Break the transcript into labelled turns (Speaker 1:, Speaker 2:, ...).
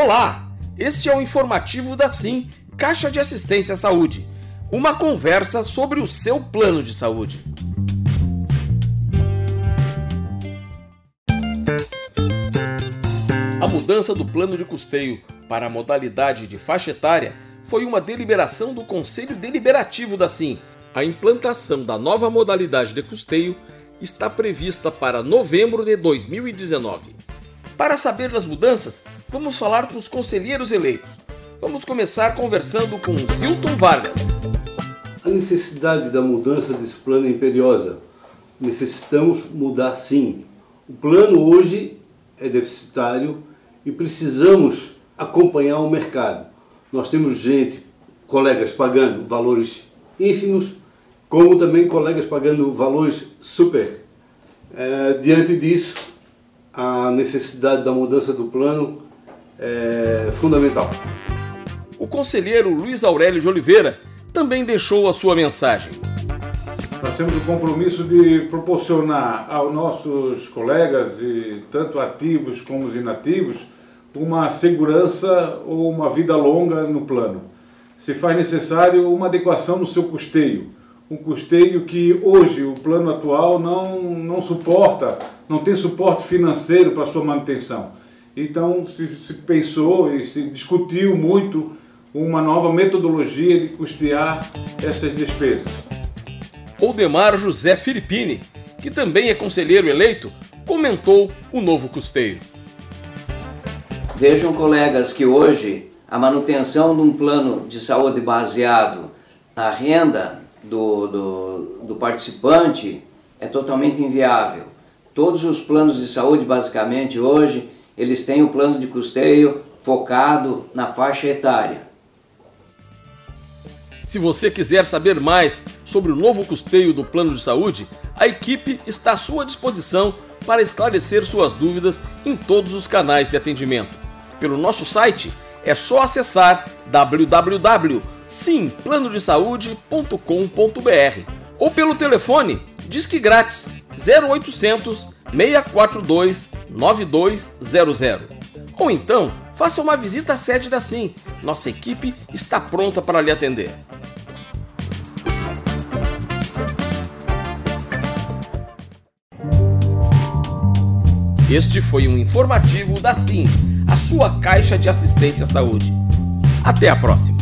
Speaker 1: Olá, este é o informativo da Sim, Caixa de Assistência à Saúde. Uma conversa sobre o seu plano de saúde. A mudança do plano de custeio para a modalidade de faixa etária foi uma deliberação do Conselho Deliberativo da Sim. A implantação da nova modalidade de custeio está prevista para novembro de 2019. Para saber das mudanças, vamos falar com os conselheiros eleitos. Vamos começar conversando com Zilton Vargas.
Speaker 2: A necessidade da mudança desse plano é imperiosa. Necessitamos mudar sim. O plano hoje é deficitário e precisamos acompanhar o mercado. Nós temos gente, colegas pagando valores ínfimos, como também colegas pagando valores super. É, diante disso, a necessidade da mudança do plano é fundamental.
Speaker 1: O conselheiro Luiz Aurélio de Oliveira também deixou a sua mensagem.
Speaker 3: Nós temos o compromisso de proporcionar aos nossos colegas, e tanto ativos como os inativos, uma segurança ou uma vida longa no plano. Se faz necessário uma adequação no seu custeio, um custeio que hoje o plano atual não, não suporta, não tem suporte financeiro para sua manutenção. Então se, se pensou e se discutiu muito uma nova metodologia de custear essas despesas.
Speaker 1: Oldemar José Filippini, que também é conselheiro eleito, comentou o novo custeio.
Speaker 4: Vejam, colegas, que hoje a manutenção de um plano de saúde baseado na renda do, do, do participante é totalmente inviável. Todos os planos de saúde, basicamente, hoje, eles têm o plano de custeio focado na faixa etária.
Speaker 1: Se você quiser saber mais sobre o novo custeio do plano de saúde, a equipe está à sua disposição para esclarecer suas dúvidas em todos os canais de atendimento. Pelo nosso site é só acessar www.simplanodesaude.com.br ou pelo telefone Disque Grátis 0800 642 9200. Ou então, faça uma visita à sede da Sim. Nossa equipe está pronta para lhe atender. Este foi um informativo da Sim, a sua caixa de assistência à saúde. Até a próxima!